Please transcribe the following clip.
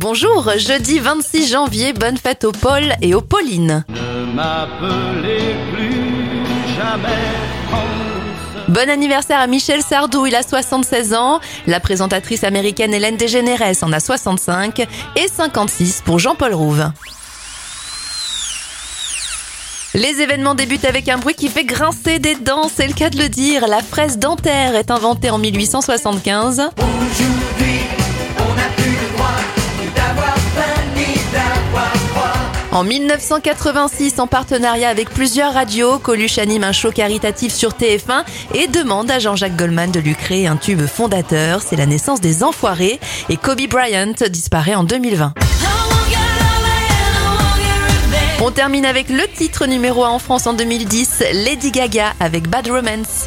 Bonjour, jeudi 26 janvier, bonne fête aux Paul et aux Pauline. Ne m'appelez plus jamais France. Bon anniversaire à Michel Sardou, il a 76 ans. La présentatrice américaine Hélène DeGeneres en a 65 et 56 pour Jean-Paul Rouve. Les événements débutent avec un bruit qui fait grincer des dents, c'est le cas de le dire. La fraise dentaire est inventée en 1875. Aujourd'hui, En 1986, en partenariat avec plusieurs radios, Coluche anime un show caritatif sur TF1 et demande à Jean-Jacques Goldman de lui créer un tube fondateur. C'est la naissance des Enfoirés et Kobe Bryant disparaît en 2020. On termine avec le titre numéro 1 en France en 2010, Lady Gaga avec Bad Romance.